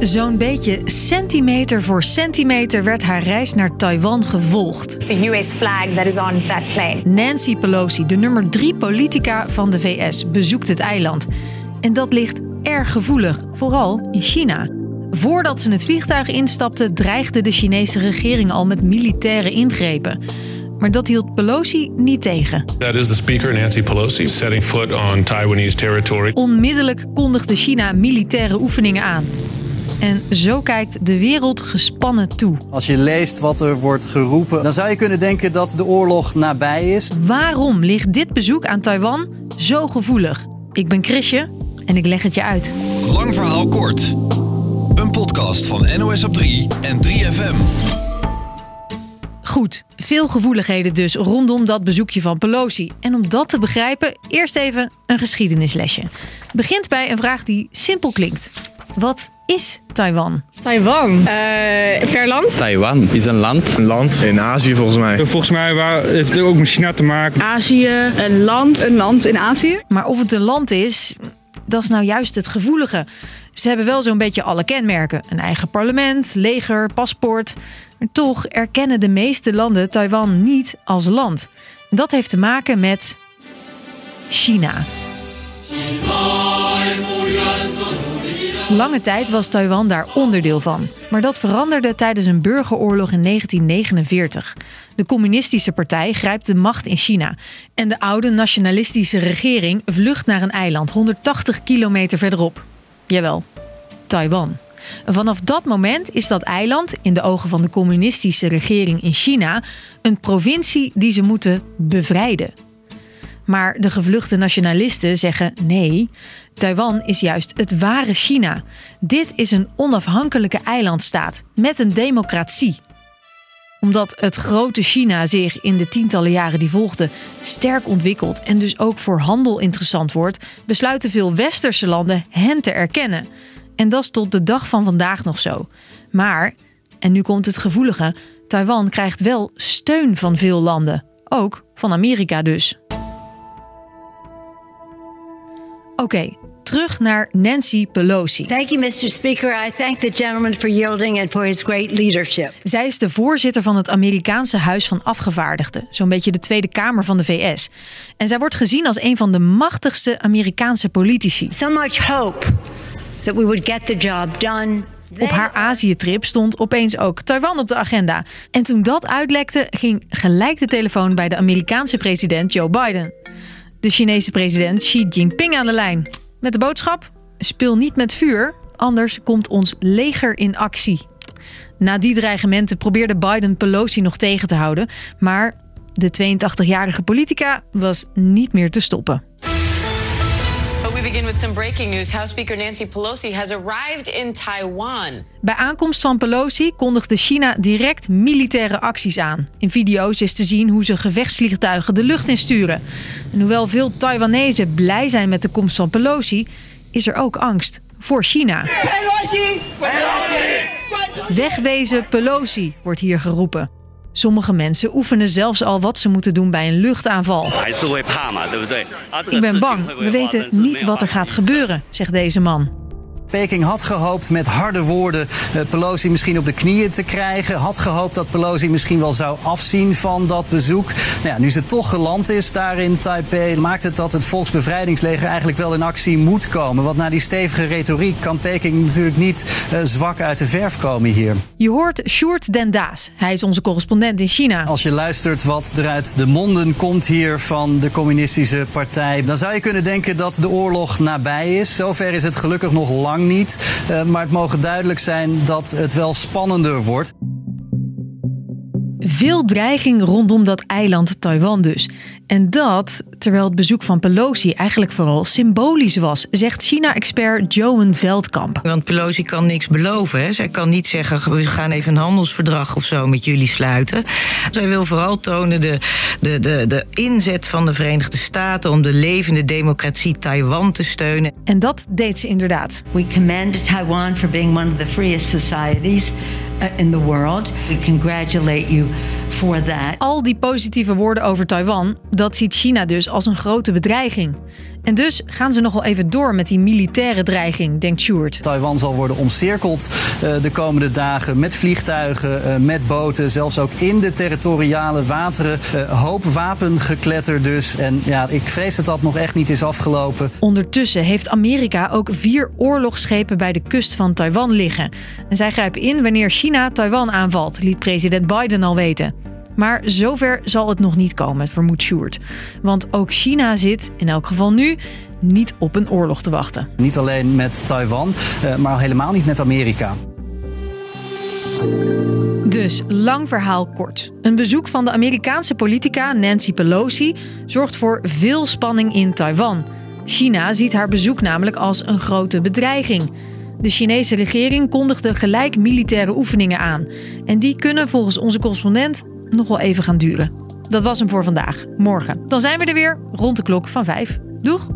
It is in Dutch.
Zo'n beetje centimeter voor centimeter werd haar reis naar Taiwan gevolgd. It's a US flag that is on that plane. Nancy Pelosi, de nummer drie politica van de VS, bezoekt het eiland. En dat ligt erg gevoelig, vooral in China. Voordat ze het vliegtuig instapte, dreigde de Chinese regering al met militaire ingrepen. Maar dat hield Pelosi niet tegen. That is the speaker, Nancy Pelosi, setting foot on Taiwanese territory. Onmiddellijk kondigde China militaire oefeningen aan. En zo kijkt de wereld gespannen toe. Als je leest wat er wordt geroepen, dan zou je kunnen denken dat de oorlog nabij is. Waarom ligt dit bezoek aan Taiwan zo gevoelig? Ik ben Chrisje en ik leg het je uit. Lang verhaal kort. Een podcast van NOS op 3 en 3FM. Goed, veel gevoeligheden dus rondom dat bezoekje van Pelosi. En om dat te begrijpen, eerst even een geschiedenislesje. Begint bij een vraag die simpel klinkt. Wat is Taiwan? Taiwan. Eh ver land. Taiwan is een land. Een land in Azië volgens mij. Volgens mij waar, heeft het ook met China te maken. Azië. Een land. Een land in Azië. Maar of het een land is, dat is nou juist het gevoelige. Ze hebben wel zo'n beetje alle kenmerken: een eigen parlement, leger, paspoort. Maar toch erkennen de meeste landen Taiwan niet als land. En dat heeft te maken met China. Lange tijd was Taiwan daar onderdeel van. Maar dat veranderde tijdens een burgeroorlog in 1949. De communistische partij grijpt de macht in China. En de oude nationalistische regering vlucht naar een eiland 180 kilometer verderop. Jawel, Taiwan. Vanaf dat moment is dat eiland, in de ogen van de communistische regering in China, een provincie die ze moeten bevrijden. Maar de gevluchte nationalisten zeggen nee, Taiwan is juist het ware China. Dit is een onafhankelijke eilandstaat met een democratie. Omdat het grote China zich in de tientallen jaren die volgden sterk ontwikkelt en dus ook voor handel interessant wordt, besluiten veel westerse landen hen te erkennen. En dat is tot de dag van vandaag nog zo. Maar, en nu komt het gevoelige, Taiwan krijgt wel steun van veel landen, ook van Amerika dus. Oké, terug naar Nancy Pelosi. Thank you, Mr. Speaker. I thank the gentleman for yielding and for his great leadership. Zij is de voorzitter van het Amerikaanse Huis van Afgevaardigden, zo'n beetje de Tweede Kamer van de VS. En zij wordt gezien als een van de machtigste Amerikaanse politici. So much hope that we would get the job done. Op haar Azië-trip stond opeens ook Taiwan op de agenda. En toen dat uitlekte, ging gelijk de telefoon bij de Amerikaanse president Joe Biden. De Chinese president Xi Jinping aan de lijn. Met de boodschap: speel niet met vuur, anders komt ons leger in actie. Na die dreigementen probeerde Biden Pelosi nog tegen te houden, maar de 82-jarige politica was niet meer te stoppen. We begin with some breaking news. House Speaker Nancy Pelosi has arrived in Taiwan. Bij aankomst van Pelosi kondigde China direct militaire acties aan. In video's is te zien hoe ze gevechtsvliegtuigen de lucht insturen. En hoewel veel Taiwanese blij zijn met de komst van Pelosi, is er ook angst voor China. Wegwezen Pelosi wordt hier geroepen. Sommige mensen oefenen zelfs al wat ze moeten doen bij een luchtaanval. Ik ben bang, we weten niet wat er gaat gebeuren, zegt deze man. Peking had gehoopt met harde woorden eh, Pelosi misschien op de knieën te krijgen. Had gehoopt dat Pelosi misschien wel zou afzien van dat bezoek. Nou ja, nu ze toch geland is daar in Taipei, maakt het dat het Volksbevrijdingsleger eigenlijk wel in actie moet komen. Want na die stevige retoriek kan Peking natuurlijk niet uh, zwak uit de verf komen hier. Je hoort Sjoerd Den Daas. Hij is onze correspondent in China. Als je luistert wat er uit de monden komt hier van de communistische partij, dan zou je kunnen denken dat de oorlog nabij is. Zover is het gelukkig nog lang niet. Uh, maar het mogen duidelijk zijn dat het wel spannender wordt. Veel dreiging rondom dat eiland Taiwan dus. En dat terwijl het bezoek van Pelosi eigenlijk vooral symbolisch was, zegt China-expert Joan Veldkamp. Want Pelosi kan niks beloven. Hè? Zij kan niet zeggen: we gaan even een handelsverdrag of zo met jullie sluiten. Zij wil vooral tonen de, de, de, de inzet van de Verenigde Staten om de levende democratie Taiwan te steunen. En dat deed ze inderdaad. We commend Taiwan for being one of the freest societies Uh, in the world. We congratulate you for that. Al die positieve woorden over Taiwan, dat ziet China dus als een grote bedreiging. En dus gaan ze nog wel even door met die militaire dreiging, denkt Sjoerd. Taiwan zal worden omcirkeld uh, de komende dagen met vliegtuigen, uh, met boten, zelfs ook in de territoriale wateren. Uh, hoop wapengekletter dus. En ja, ik vrees dat dat nog echt niet is afgelopen. Ondertussen heeft Amerika ook vier oorlogsschepen bij de kust van Taiwan liggen. En zij grijpen in wanneer China Taiwan aanvalt, liet president Biden al weten. Maar zover zal het nog niet komen, vermoedt Sjoerd. Want ook China zit, in elk geval nu, niet op een oorlog te wachten. Niet alleen met Taiwan, maar helemaal niet met Amerika. Dus, lang verhaal kort. Een bezoek van de Amerikaanse politica Nancy Pelosi zorgt voor veel spanning in Taiwan. China ziet haar bezoek namelijk als een grote bedreiging. De Chinese regering kondigde gelijk militaire oefeningen aan. En die kunnen volgens onze correspondent nog wel even gaan duren. Dat was hem voor vandaag. Morgen. Dan zijn we er weer rond de klok van 5. Doeg!